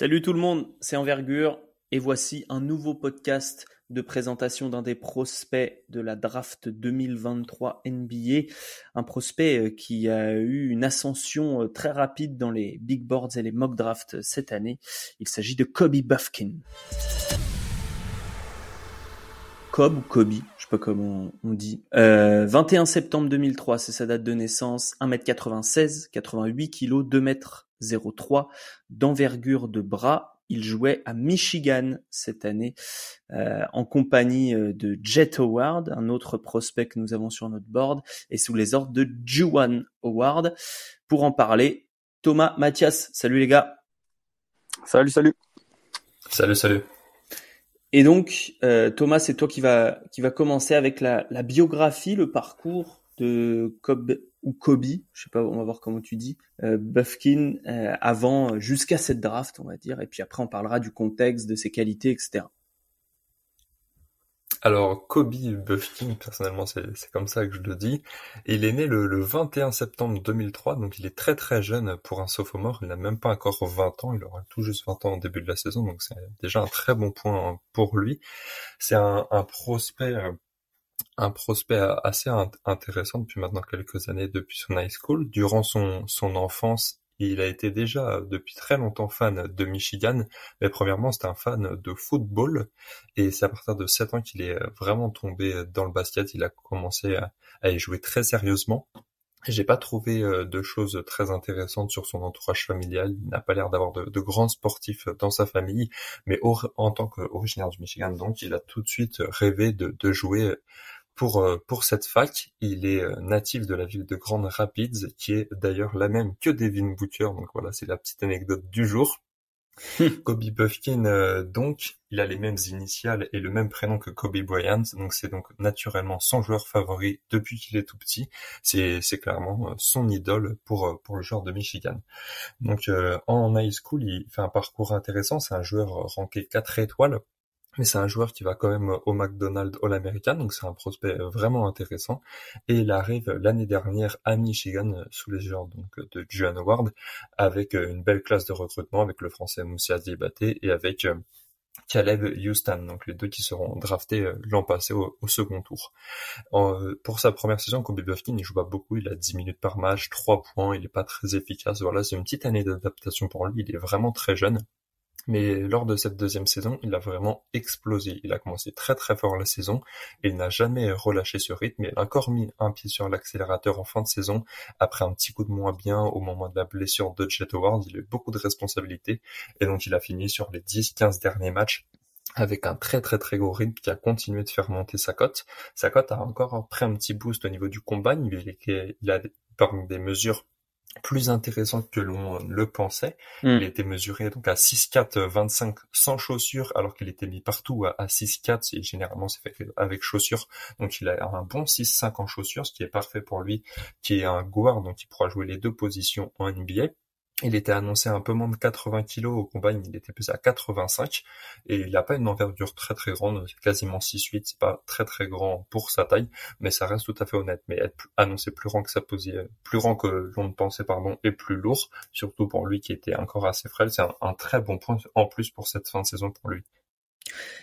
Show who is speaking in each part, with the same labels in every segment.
Speaker 1: Salut tout le monde, c'est Envergure et voici un nouveau podcast de présentation d'un des prospects de la draft 2023 NBA, un prospect euh, qui a eu une ascension euh, très rapide dans les big boards et les mock drafts cette année. Il s'agit de Kobe Buffkin. Kobe ou Kobe, je sais pas comment on dit. Euh, 21 septembre 2003, c'est sa date de naissance, 1m96, 88 kg, 2m03 d'envergure de bras. Il jouait à Michigan cette année euh, en compagnie euh, de Jet Howard, un autre prospect que nous avons sur notre board, et sous les ordres de Juwan Howard. Pour en parler, Thomas, Mathias, salut les gars.
Speaker 2: Salut, salut.
Speaker 3: Salut, salut.
Speaker 1: Et donc, euh, Thomas, c'est toi qui va qui va commencer avec la, la biographie, le parcours de Kobe ou Kobe, je sais pas, on va voir comment tu dis, euh, Buffkin euh, avant jusqu'à cette draft, on va dire, et puis après on parlera du contexte, de ses qualités, etc.
Speaker 3: Alors Kobe Buffkin, personnellement c'est comme ça que je le dis, il est né le, le, 21 septembre 2003, donc il est très très jeune pour un sophomore, il n'a même pas encore 20 ans, il aura tout juste 20 ans au début de la saison, donc c'est déjà un très bon point pour lui. C'est un, un prospect un prospect assez intéressant depuis maintenant quelques années depuis son high school. Durant son, enfance, il a été déjà depuis très longtemps fan de Michigan, mais premièrement c'était un fan de football et c'est à partir de 7 ans qu'il est vraiment tombé dans le basket, il a commencé à, y jouer très sérieusement. J'ai pas trouvé de choses très intéressantes sur son entourage familial. Il n'a pas l'air d'avoir de, grands sportifs dans sa famille, mais en tant qu'originaire du Michigan, donc il a tout de suite rêvé de jouer pour, euh, pour cette fac, il est euh, natif de la ville de Grand Rapids, qui est d'ailleurs la même que Devin Booker. Donc voilà, c'est la petite anecdote du jour. Kobe Buffkin, euh, donc, il a les mêmes initiales et le même prénom que Kobe Bryant, donc c'est donc naturellement son joueur favori depuis qu'il est tout petit. C'est c'est clairement son idole pour pour le joueur de Michigan. Donc en high school, il fait un parcours intéressant. C'est un joueur ranké 4 étoiles mais c'est un joueur qui va quand même au McDonald's All-American, donc c'est un prospect euh, vraiment intéressant. Et il arrive l'année dernière à Michigan euh, sous les joueurs donc de Juan Howard, avec euh, une belle classe de recrutement avec le français Moussa Diabaté et avec Caleb Houston, donc les deux qui seront draftés l'an passé au, second tour. pour sa première saison, Kobe Buffkin, il joue pas beaucoup, il a 10 minutes par match, 3 points, il est pas très efficace. Voilà, c'est une petite année d'adaptation pour lui, il est vraiment très jeune. Mais lors de cette deuxième saison, il a vraiment explosé. Il a commencé très très fort la saison et il n'a jamais relâché ce rythme. Il a encore mis un pied sur l'accélérateur en fin de saison. Après un petit coup de moins bien au moment de la blessure de Jet Howard, il a eu beaucoup de responsabilités et donc il a fini sur les 10-15 derniers matchs avec un très très très gros rythme qui a continué de faire monter sa cote. Sa cote a encore pris un petit boost au niveau du combat. Il a parmi des mesures plus intéressant que l'on le pensait. Hmm. Il était mesuré donc à 6,4 25 sans chaussures alors qu'il était mis partout à, 6,4 et généralement c'est fait avec chaussures. Donc il a un bon 6,5 en chaussures, ce qui est parfait pour lui, qui est un guard donc il pourra jouer les deux positions en NBA. Il était annoncé un peu moins de 80 kilos au combat, il était pesé à 85 et il n'a pas une envergure très très grande, quasiment 6-8, c'est pas très très grand pour sa taille, mais ça reste tout à fait honnête. Mais être annoncé plus grand que sa position, plus grand que l'on ne pensait pardon, et plus lourd, surtout pour lui qui était encore assez frêle, c'est un très bon point en plus pour cette fin de saison pour lui.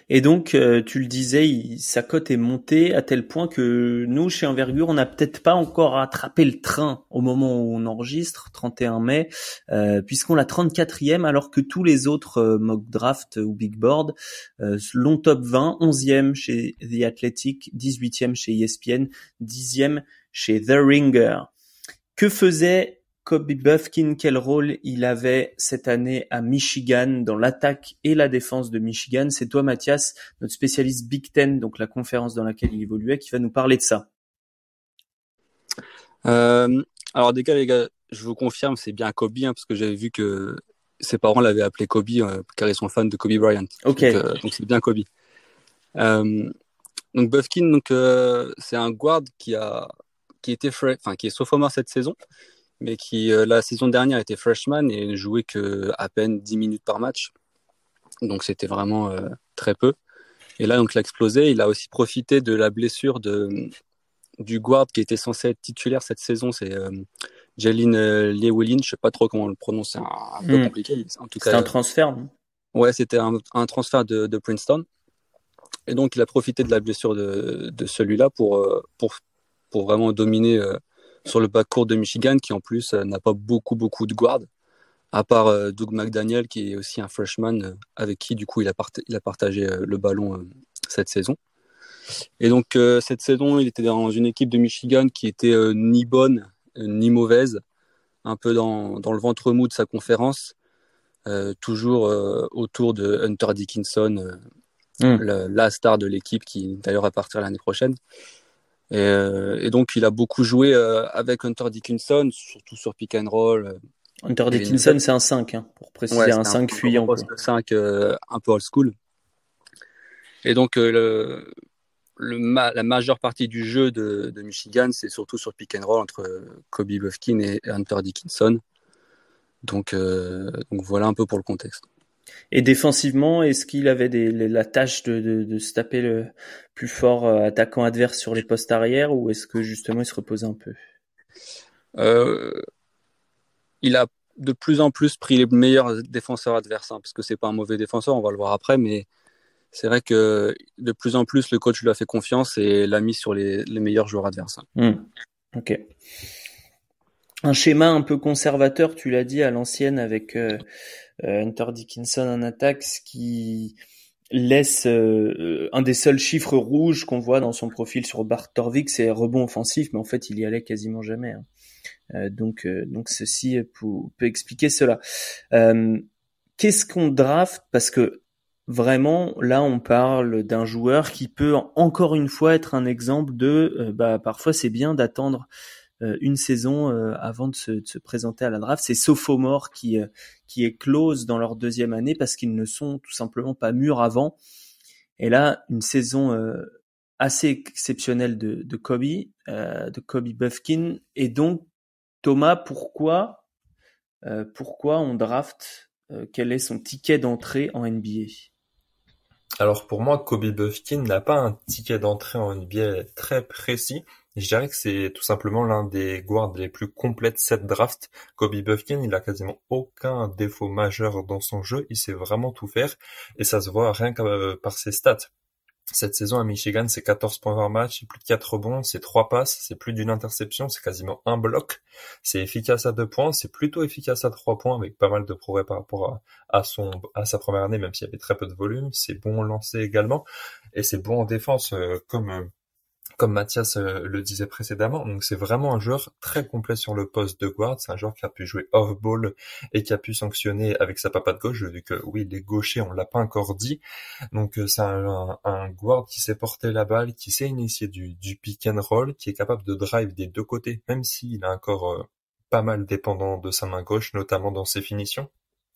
Speaker 1: Et donc, euh, tu le disais, sa cote est montée à tel point que nous, chez Envergure, on n'a peut-être pas encore attrapé le train au moment où on enregistre, 31 mai, euh, puisqu'on l'a 34e, alors que tous les autres euh, mock draft ou big board euh, top 20, 11e chez The Athletic, 18e chez ESPN, 10e chez The Ringer. Que faisait Kobe Buffkin, quel rôle il avait cette année à Michigan dans l'attaque et la défense de Michigan. C'est toi, Mathias, notre spécialiste Big Ten, donc la conférence dans laquelle il évoluait, qui va nous parler de ça.
Speaker 2: Euh, alors, des cas, les gars, je vous confirme, c'est bien Kobe, hein, parce que j'avais vu que ses parents l'avaient appelé Kobe, euh, car ils sont fans de Kobe Bryant.
Speaker 1: Ok.
Speaker 2: Euh, donc, c'est bien Kobe. donc, Buffkin, donc, c'est un guard qui a qui était enfin qui est sophomore cette saison mais qui euh, la saison dernière était freshman et ne jouait que à peine 10 minutes par match. Donc c'était vraiment euh, très peu. Et là, donc, il a explosé. Il a aussi profité de la blessure de, du guard qui était censé être titulaire cette saison, c'est euh, Jalen euh, Lewellyn, je sais pas trop comment on le prononce, c'est un, peu hmm. compliqué.
Speaker 1: C'est un transfert. Non?
Speaker 2: Ouais, c'était un, un, transfert de, de, Princeton. Et donc, il a profité de la blessure de, de celui-là pour, euh, pour, pour vraiment dominer euh, sur le backcourt de Michigan, qui en plus n'a pas beaucoup, beaucoup de guards, à part Doug McDaniel, qui est aussi un freshman, avec qui, du coup, il a, il a partagé le ballon cette saison. Et donc, cette saison, il était dans une équipe de Michigan qui était ni bonne ni mauvaise, un peu dans, dans le ventre mou de sa conférence, euh, toujours euh, autour de Hunter Dickinson, euh, hmm. la star de l'équipe qui d'ailleurs va partir l'année prochaine. Et, donc il a beaucoup joué avec Hunter Dickinson, surtout sur pick and roll.
Speaker 1: Hunter Dickinson, c'est un 5, hein, pour préciser, un 5 fuyant.
Speaker 2: Un 5 un peu old school. Et donc, le, la majeure partie du jeu de, Michigan, c'est surtout sur pick and roll entre Kobe Buffkin et Hunter Dickinson. Donc, euh, donc voilà un peu pour le contexte.
Speaker 1: Et défensivement, est-ce qu'il avait la tâche de, se taper le plus fort euh, attaquant adverse sur les postes arrière ou est-ce que justement il se reposait un peu?
Speaker 2: Euh, Il a de plus en plus pris les meilleurs défenseurs adverses, hein, parce que c'est pas un mauvais défenseur, on va le voir après, mais c'est vrai que de plus en plus, le coach lui a fait confiance et l'a mis sur les, meilleurs joueurs adverses.
Speaker 1: Hmm. Ok. Un schéma un peu conservateur, tu l'as dit, à l'ancienne avec euh, euh, Hunter Dickinson en attaque, ce qui laisse euh, un des seuls chiffres rouges qu'on voit dans son profil sur Bart Torvik, c'est rebond offensif, mais en fait il y allait quasiment jamais. Hein. donc, donc ceci peut, peut expliquer cela. Qu'est-ce qu'on draft? Parce que Vraiment, là, on parle d'un joueur qui peut encore une fois être un exemple de, euh, bah, parfois c'est bien d'attendre euh, une saison euh, avant de se, présenter à la draft. C'est sophomore qui qui est close dans leur deuxième année parce qu'ils ne sont tout simplement pas mûrs avant. Et là, une saison assez exceptionnelle de, de Kobe, de Kobe Buffkin. Et donc, Thomas, pourquoi, pourquoi on draft Quel est son ticket d'entrée en NBA
Speaker 3: alors pour moi, Kobe Buffkin n'a pas un ticket d'entrée en NBA très précis. Je dirais que c'est tout simplement l'un des guards les plus complètes cette draft. Kobe Buffkin, il a quasiment aucun défaut majeur dans son jeu. Il sait vraiment tout faire et ça se voit rien que euh, par ses stats. Cette saison à Michigan, c'est 14 points par match, c'est plus de 4 rebonds, c'est 3 passes, c'est plus d'une interception, c'est quasiment un bloc. C'est efficace à 2 points, c'est plutôt efficace à 3 points avec pas mal de progrès par rapport à, son, à sa première année, même s'il y avait très peu de volume. C'est bon lancé également et c'est bon en défense euh, comme euh, comme Mathias euh, le disait précédemment. C'est vraiment un joueur très complet sur le poste de guard. C'est un joueur qui a pu jouer off-ball et qui a pu sanctionner avec sa papa de gauche, vu que oui, les gauchers, on l'a pas encore dit. Donc euh, c'est un, un, guard qui sait porter la balle, qui sait initier du, du pick and roll, qui est capable de drive des deux côtés, même s'il a encore euh, pas mal dépendant de sa main gauche, notamment dans ses finitions.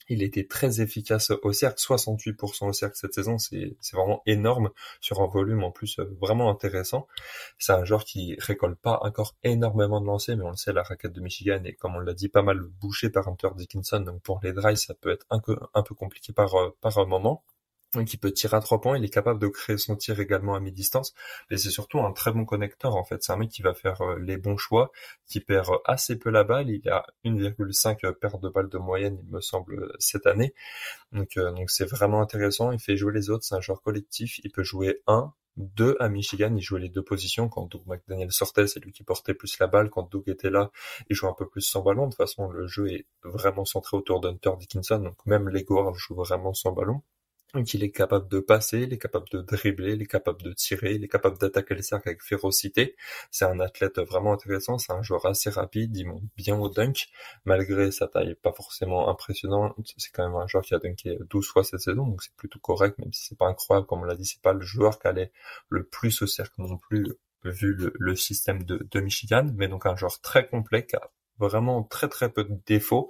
Speaker 3: Il était très efficace au cercle, 68% au cercle cette saison, c'est vraiment énorme sur un volume en plus euh, vraiment intéressant. C'est un joueur qui récolte pas encore énormément de lancers, mais on le sait, la raquette de Michigan est, comme on l'a dit, pas mal bouchée par Hunter Dickinson, donc pour les drives, ça peut être un peu, compliqué par, euh, par moment qui peut tirer à trois points, il est capable de créer son tir également à mi-distance, mais c'est surtout un très bon connecteur en fait. C'est un mec qui va faire euh, les bons choix, qui perd euh, assez peu la balle. Il a 1,5 perte de balles de moyenne, il me semble, cette année. Donc euh, donc c'est vraiment intéressant. Il fait jouer les autres. C'est un joueur collectif. Il peut jouer un, deux à Michigan, il jouait les deux positions. Quand Doug McDaniel sortait, c'est lui qui portait plus la balle. Quand Doug était là, il jouait un peu plus sans ballon. De toute façon, le jeu est vraiment centré autour d'Hunter Dickinson, donc même les guards jouent vraiment sans ballon. Donc il est capable de passer, il est capable de dribbler, il est capable de tirer, il est capable d'attaquer les cercles avec férocité. C'est un athlète vraiment intéressant, c'est un joueur assez rapide, il monte bien au dunk, malgré sa taille pas forcément impressionnante. C'est quand même un joueur qui a dunké 12 fois cette saison, donc c'est plutôt correct, même si c'est pas incroyable, comme on l'a dit, c'est pas le joueur qui allait le plus au cercle non plus, vu le, système de, de Michigan, mais donc un joueur très complet qui a vraiment très très peu de défauts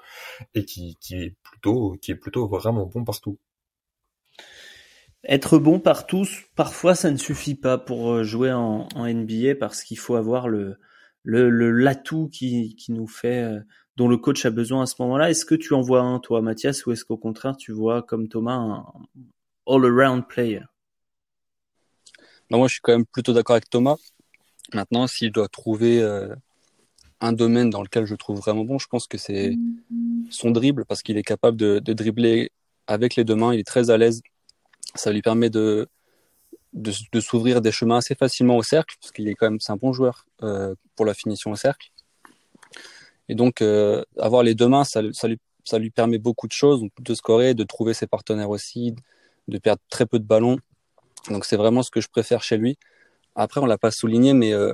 Speaker 3: et qui, qui est plutôt qui est plutôt vraiment bon partout.
Speaker 1: Être bon partout, parfois ça ne suffit pas pour euh, jouer en, NBA parce qu'il faut avoir le l'atout qui, qui nous fait euh, dont le coach a besoin à ce moment-là. Est-ce que tu en vois un toi Mathias ou est-ce qu'au contraire tu vois comme Thomas un all-around player?
Speaker 2: Non, moi je suis quand même plutôt d'accord avec Thomas. Maintenant s'il doit trouver euh, un domaine dans lequel je trouve vraiment bon, je pense que c'est son dribble, parce qu'il est capable de, de, dribbler avec les deux mains, il est très à l'aise. Ça lui permet de, de, de s'ouvrir des chemins assez facilement au cercle, parce qu'il est quand même c'est un bon joueur euh, pour la finition au cercle. Et donc, euh, avoir les deux mains, ça, ça, lui, ça lui permet beaucoup de choses, de scorer, de trouver ses partenaires aussi, de perdre très peu de ballons. Donc, c'est vraiment ce que je préfère chez lui. Après, on l'a pas souligné, mais euh,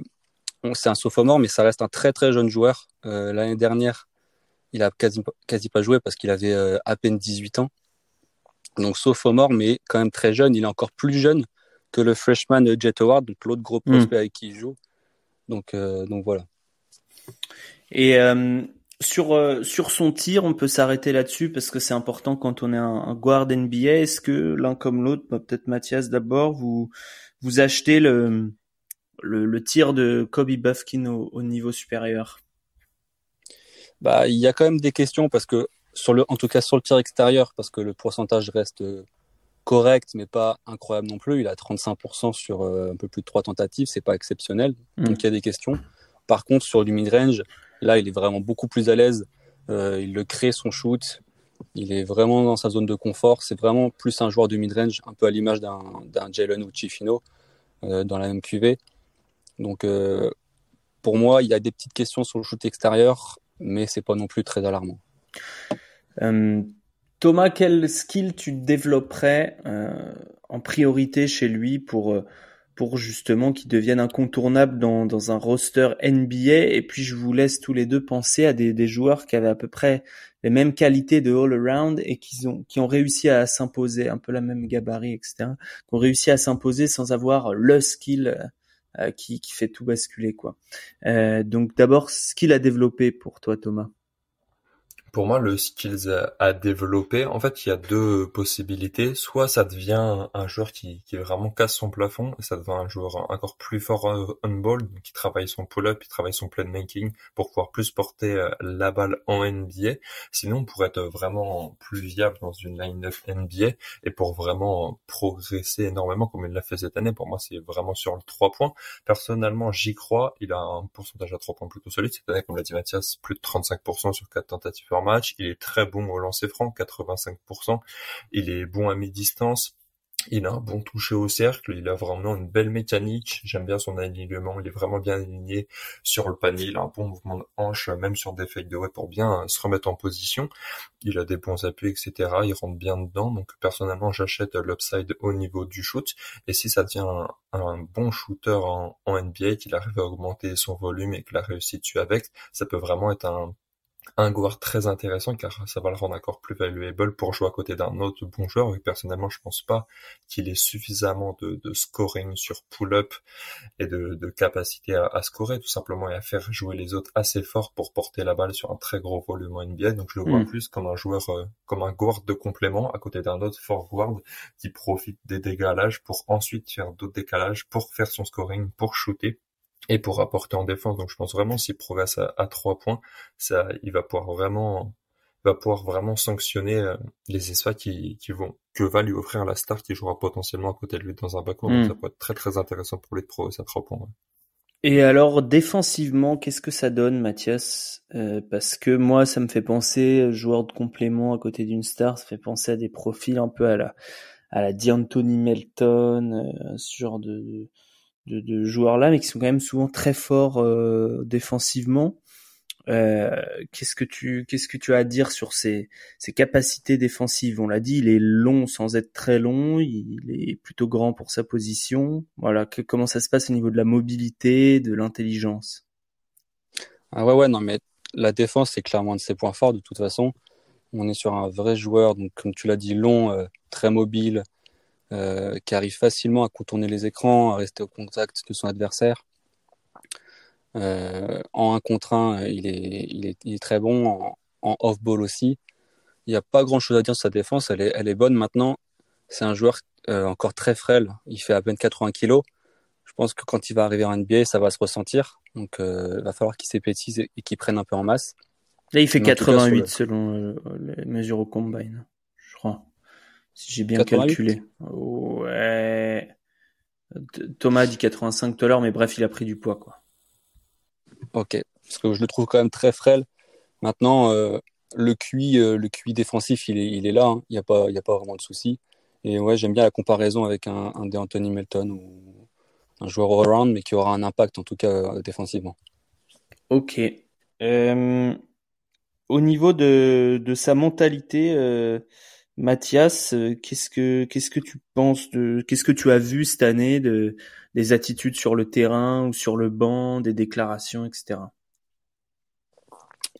Speaker 2: c'est un sophomore, mais ça reste un très très jeune joueur. Euh, L'année dernière, il a quasi, quasi pas joué parce qu'il avait euh, à peine 18 ans. Donc sophomore, mais quand même très jeune. Il est encore plus jeune que le freshman Jet Howard, donc l'autre gros prospect mm. avec qui il joue. Donc, euh, donc voilà.
Speaker 1: Et euh, sur euh, sur son tir, on peut s'arrêter là-dessus parce que c'est important quand on est un, un guard NBA. Est-ce que l'un comme l'autre, bah, peut-être Mathias d'abord, vous vous achetez le le, le tir de Kobe Buffkin au, au, niveau supérieur?
Speaker 2: Bah, il y a quand même des questions parce que sur le, en tout cas sur le tir extérieur, parce que le pourcentage reste correct, mais pas incroyable non plus. Il a 35% sur euh, un peu plus de trois tentatives, c'est pas exceptionnel. Mm. Donc il y a des questions. Par contre, sur du mid-range, là, il est vraiment beaucoup plus à l'aise. Euh, il le crée son shoot. Il est vraiment dans sa zone de confort. C'est vraiment plus un joueur de mid-range, un peu à l'image d'un, d'un Jalen ou Chifino euh, dans la même QV. Donc, euh, pour moi, il y a des petites questions sur le shoot extérieur, mais c'est pas non plus très alarmant.
Speaker 1: Euh, Thomas, quel skill tu développerais euh, en priorité chez lui pour euh, pour justement qu'il devienne incontournable dans, dans un roster NBA Et puis je vous laisse tous les deux penser à des, des joueurs qui avaient à peu près les mêmes qualités de all-around et qui ont qui ont réussi à s'imposer, un peu la même gabarit, etc. Qui ont réussi à s'imposer sans avoir le skill euh, qui, qui fait tout basculer quoi. Euh, donc d'abord, ce qu'il a développé pour toi, Thomas
Speaker 3: pour moi, le skills à, développer, en fait, il y a deux possibilités. Soit ça devient un joueur qui, qui vraiment casse son plafond, et ça devient un joueur encore plus fort on ball, qui travaille son pull-up, qui travaille son playmaking pour pouvoir plus porter euh, la balle en NBA. Sinon, pour être vraiment plus viable dans une line-up NBA et pour vraiment progresser énormément comme il l'a fait cette année, pour moi, c'est vraiment sur le 3 points. Personnellement, j'y crois. Il a un pourcentage à 3 points plutôt solide. Cette année, comme l'a dit Mathias, plus de 35% sur 4 tentatives match. Il est très bon au lancer franc, 85%. Il est bon à mi-distance. Il a un bon toucher au cercle, il a vraiment une belle mécanique, j'aime bien son alignement, il est vraiment bien aligné sur le panier, il a un bon mouvement de hanche, même sur des fake de way pour bien se remettre en position. Il a des bons appuis, etc. Il rentre bien dedans, donc personnellement j'achète l'upside au niveau du shoot, et si ça devient un, bon shooter en, NBA, qu'il arrive à augmenter son volume et que la réussite dessus avec, ça peut vraiment être un un guard très intéressant car ça va le rendre encore plus valuable pour jouer à côté d'un autre bon joueur. Et personnellement, je pense pas qu'il ait suffisamment de, de scoring sur pull-up et de, de capacité à, à, scorer tout simplement et à faire jouer les autres assez fort pour porter la balle sur un très gros volume en NBA. Donc je le vois mm. plus comme un joueur, euh, comme un guard de complément à côté d'un autre fort guard qui profite des décalages pour ensuite faire d'autres décalages pour faire son scoring, pour shooter et pour apporter en défense. Donc je pense vraiment s'il progresse à, trois points, ça, il va pouvoir vraiment, va pouvoir vraiment sanctionner euh, les espaces qui, qui vont, que va lui offrir la star qui jouera potentiellement à côté de lui dans un backcourt. Donc hmm. ça peut être très très intéressant pour lui de progresser à trois points.
Speaker 1: Et alors défensivement, qu'est-ce que ça donne, Mathias? Euh, Parce que moi, ça me fait penser euh, joueur de complément à côté d'une star, ça fait penser à des profils un peu à la à la D'Antoni Melton, ce genre de, de, de joueurs-là, mais qui sont quand même souvent très forts euh, défensivement. Euh, qu'est-ce que tu qu'est-ce que tu as à dire sur ses, ses capacités défensives? On l'a dit, il est long sans être très long, il est plutôt grand pour sa position. Voilà, que, comment ça se passe au niveau de la mobilité, de l'intelligence?
Speaker 2: Ah ouais ouais non mais la défense c'est clairement un de ses points forts de toute façon. On est sur un vrai joueur donc comme tu l'as dit long, euh, très mobile, euh, qui arrive facilement à contourner les écrans, à rester au contact de son adversaire. Euh, en un contre un, il est, il est, il est très bon. En, en off-ball aussi. Il n'y a pas grand-chose à dire sur sa défense. Elle est, elle est bonne maintenant. C'est un joueur euh, encore très frêle. Il fait à peine 80 kilos. Je pense que quand il va arriver en NBA, ça va se ressentir. Donc, euh, il va falloir qu'il s'épétise et, qu'il prenne un peu en masse.
Speaker 1: Là, il fait 88 selon les mesures au combine. Si j'ai bien calculé. Ouais. Thomas a dit 85 tout à l'heure, mais bref, il a pris du poids, quoi.
Speaker 2: Ok. parce que je le trouve quand même très frêle. Maintenant, le QI, le QI défensif, il est, il est là. Hein. Il n'y a pas, il a pas vraiment de souci. Et ouais, j'aime bien la comparaison avec un, un Anthony Melton ou un joueur all-around, mais qui aura un impact en tout cas défensivement.
Speaker 1: Ok. au niveau de, de sa mentalité, Mathias, euh, qu'est-ce que qu'est-ce que tu penses de qu'est-ce que tu as vu cette année de des attitudes sur le terrain ou sur le banc, des déclarations, etc.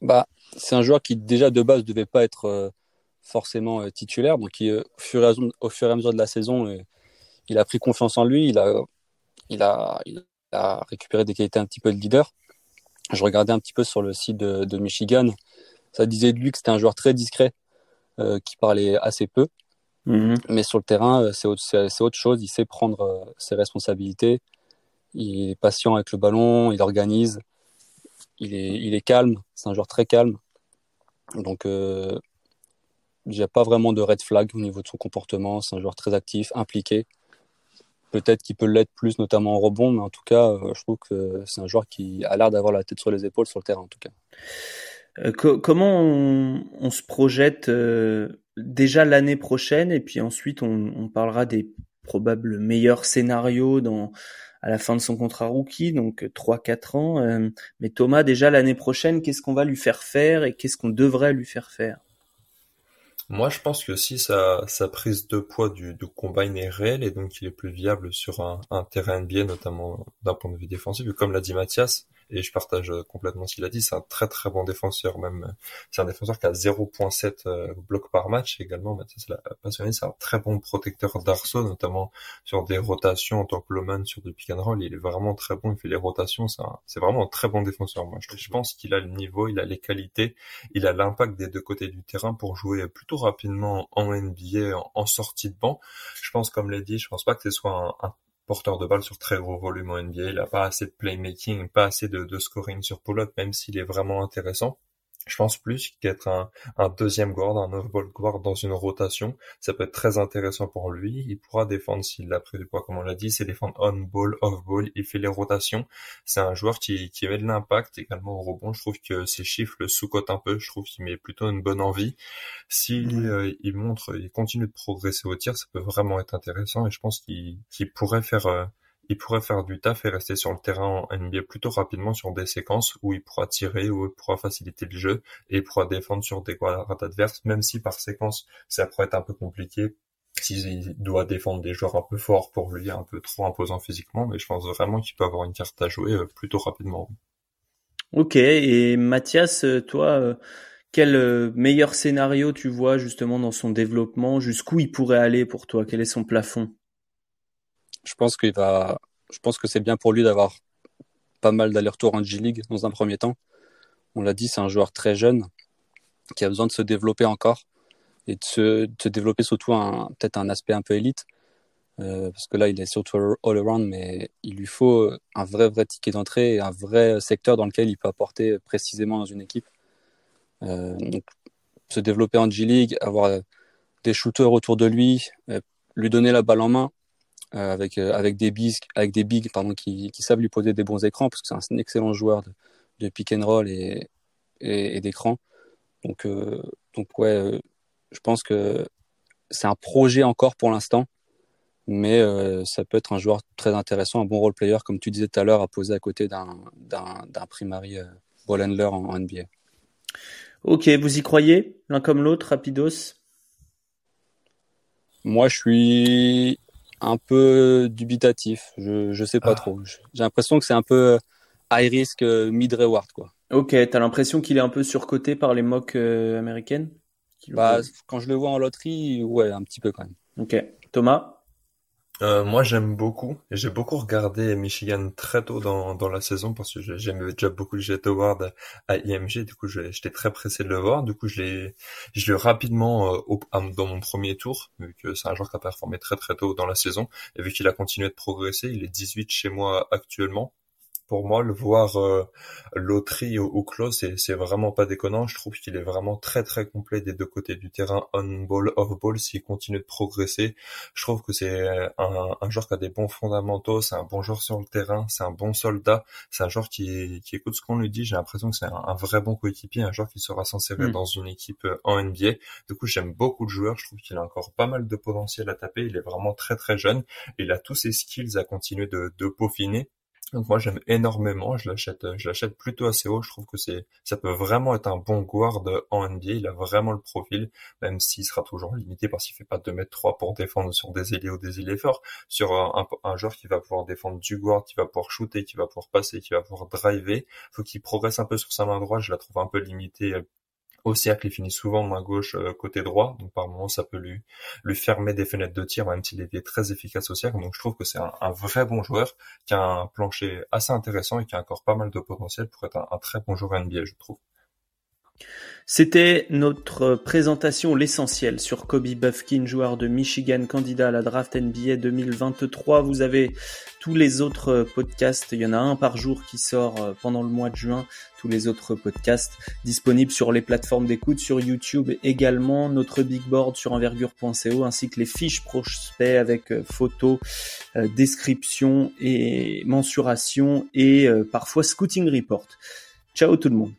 Speaker 2: Bah, c'est un joueur qui déjà de base devait pas être euh, forcément euh, titulaire, donc au, fur et à, au fur et à mesure de la saison, il a pris confiance en lui, il a il a il a récupéré des qualités un petit peu de leader. Je regardais un petit peu sur le site de, de Michigan, ça disait de lui que c'était un joueur très discret qui parlait assez peu. Mhm. Mais sur le terrain, euh, c'est autre, autre, chose. Il sait prendre euh, ses responsabilités. Il est patient avec le ballon, il organise. Il est, il est calme. C'est un joueur très calme. Donc, euh, il n'y a pas vraiment de red flag au niveau de son comportement. C'est un joueur très actif, impliqué. Peut-être qu'il peut l'être plus, notamment en rebond, mais en tout cas, je trouve que c'est un joueur qui a l'air d'avoir la tête sur les épaules sur le terrain, en tout cas.
Speaker 1: Euh, comment on, se projette euh, déjà l'année prochaine et puis ensuite on, parlera des probables meilleurs scénarios à la fin de son contrat rookie, donc 3-4 ans. Euh, mais Thomas, déjà l'année prochaine, qu'est-ce qu'on va lui faire faire et qu'est-ce qu'on devrait lui faire faire?
Speaker 3: Moi, je pense que si sa, prise de poids du, du combine est réelle et donc il est plus viable sur un, un terrain NBA, notamment d'un point de vue défensif, comme l'a dit Mathias, et je partage euh, complètement ce qu'il a dit. C'est un très très bon défenseur, même. C'est un défenseur qui a 0.7 euh, blocs par match également. C'est un très bon protecteur d'arceau, notamment sur des rotations en tant que Loman sur du pick and roll. Il est vraiment très bon. Il fait les rotations. C'est vraiment un très bon défenseur. Moi, je, pense qu'il a le niveau, il a les qualités, il a l'impact des deux côtés du terrain pour jouer plutôt rapidement en NBA, en, sortie de banc. Je pense, comme l'a dit, je pense pas que ce soit un porteur de balle sur très gros volume en NBA. Il a pas assez de playmaking, pas assez de, scoring sur pull-up, même s'il est vraiment intéressant. Je pense plus qu'être un, un, deuxième guard, un off-ball guard dans une rotation, ça peut être très intéressant pour lui. Il pourra défendre s'il l'a pris du poids, comme on l'a dit, c'est défendre on-ball, off-ball, il fait les rotations. C'est un joueur qui, qui met de l'impact également au rebond. Je trouve que ses chiffres le sous-cotent un peu. Je trouve qu'il met plutôt une bonne envie. S'il euh, il montre, il continue de progresser au tir, ça peut vraiment être intéressant et je pense qu'il pourrait faire... Euh, il pourrait faire du taf et rester sur le terrain en NBA plutôt rapidement sur des séquences où il pourra tirer, où il pourra faciliter le jeu et il pourra défendre sur des quadrats adverses, même si par séquence ça pourrait être un peu compliqué. S'il doit défendre des joueurs un peu forts pour lui, un peu trop imposant physiquement, mais je pense vraiment qu'il peut avoir une carte à jouer euh, plutôt rapidement.
Speaker 1: Ok, et Mathias, euh, toi, euh, quel meilleur scénario tu vois justement dans son développement? Jusqu'où il pourrait aller pour toi? Quel est son plafond?
Speaker 2: Je pense qu'il va, je pense que c'est bien pour lui d'avoir pas mal d'allers-retours en G-League dans un premier temps. On l'a dit, c'est un joueur très jeune qui a besoin de se développer encore et de se, de développer surtout peut-être un aspect un peu élite. Euh, parce que là, il est surtout all-around, mais il lui faut un vrai, vrai ticket d'entrée et un vrai secteur dans lequel il peut apporter précisément dans une équipe. Euh, donc, se développer en G-League, avoir des shooters autour de lui, euh, lui donner la balle en main, euh, avec euh, avec des bigs avec des bigs pardon qui, qui savent lui poser des bons écrans parce que c'est un excellent joueur de, de pick and roll et et, d'écran. Donc euh, donc ouais, je pense que c'est un projet encore pour l'instant, mais ça peut être un joueur très intéressant, un bon role player comme tu disais tout à l'heure à poser à côté d'un d'un d'un primary ball handler en, en NBA.
Speaker 1: Ok, vous y croyez l'un comme l'autre, rapidos?
Speaker 2: Moi, je suis un peu dubitatif. Je je sais pas ah. trop. J'ai l'impression que c'est un peu high risk euh, mid reward quoi.
Speaker 1: Ok, t'as l'impression qu'il est un peu surcoté par les mocks euh, américaines?
Speaker 2: Bah quand je le vois en loterie, ouais, un petit peu quand même.
Speaker 1: Ok, Thomas?
Speaker 3: Euh, moi, j'aime beaucoup. J'ai beaucoup regardé Michigan très tôt dans, dans la saison parce que j'aimais déjà beaucoup le Jet Award à IMG. Du coup, j'étais très pressé de le voir. Du coup, je l'ai, je l'ai rapidement euh, dans mon premier tour, vu que c'est un joueur qui a performé très très tôt dans la saison. Et vu qu'il a continué de progresser, il est 18 chez moi actuellement. Pour moi, le voir euh, loterie ou, close, c'est vraiment pas déconnant. Je trouve qu'il est vraiment très très complet des deux côtés du terrain, on ball, off ball. S'il continue de progresser, je trouve que c'est un, un joueur qui a des bons fondamentaux, c'est un bon joueur sur le terrain, c'est un bon soldat, c'est un joueur qui, qui écoute ce qu'on lui dit. J'ai l'impression que c'est un, vrai bon coéquipier, un joueur qui sera s'insérer mm. dans une équipe euh, en NBA. Du coup, j'aime beaucoup le joueur. Je trouve qu'il a encore pas mal de potentiel à taper. Il est vraiment très très jeune. Il a tous ses skills à continuer de, de peaufiner. Donc moi j'aime énormément, je l'achète, je l'achète plutôt assez haut. Je trouve que c'est, ça peut vraiment être un bon guard en NBA. Il a vraiment le profil, même s'il sera toujours limité parce qu'il fait pas 2 mètres 3 pour défendre sur des ailiers ou des ailiers forts. Sur un, un, joueur qui va pouvoir défendre du guard, qui va pouvoir shooter, qui va pouvoir passer, qui va pouvoir driver. Faut qu'il progresse un peu sur sa main droite. Je la trouve un peu limitée au cercle, il finit souvent main gauche euh, côté droit, donc par moment ça peut lui lui fermer des fenêtres de tir, même s'il est très efficace au cercle. Donc je trouve que c'est un, vrai bon joueur qui a un plancher assez intéressant et qui a encore pas mal de potentiel pour être un, très bon joueur NBA, je trouve.
Speaker 1: C'était notre présentation l'essentiel sur Kobe Buffkin, joueur de Michigan, candidat à la draft NBA 2023. Vous avez tous les autres podcasts, il y en a un par jour qui sort euh, pendant le mois de juin, tous les autres podcasts disponibles sur les plateformes d'écoute, sur YouTube également, notre big board sur envergure.co ainsi que les fiches prospects avec euh, photos, euh, description et mensuration et parfois scouting report. Ciao tout le monde.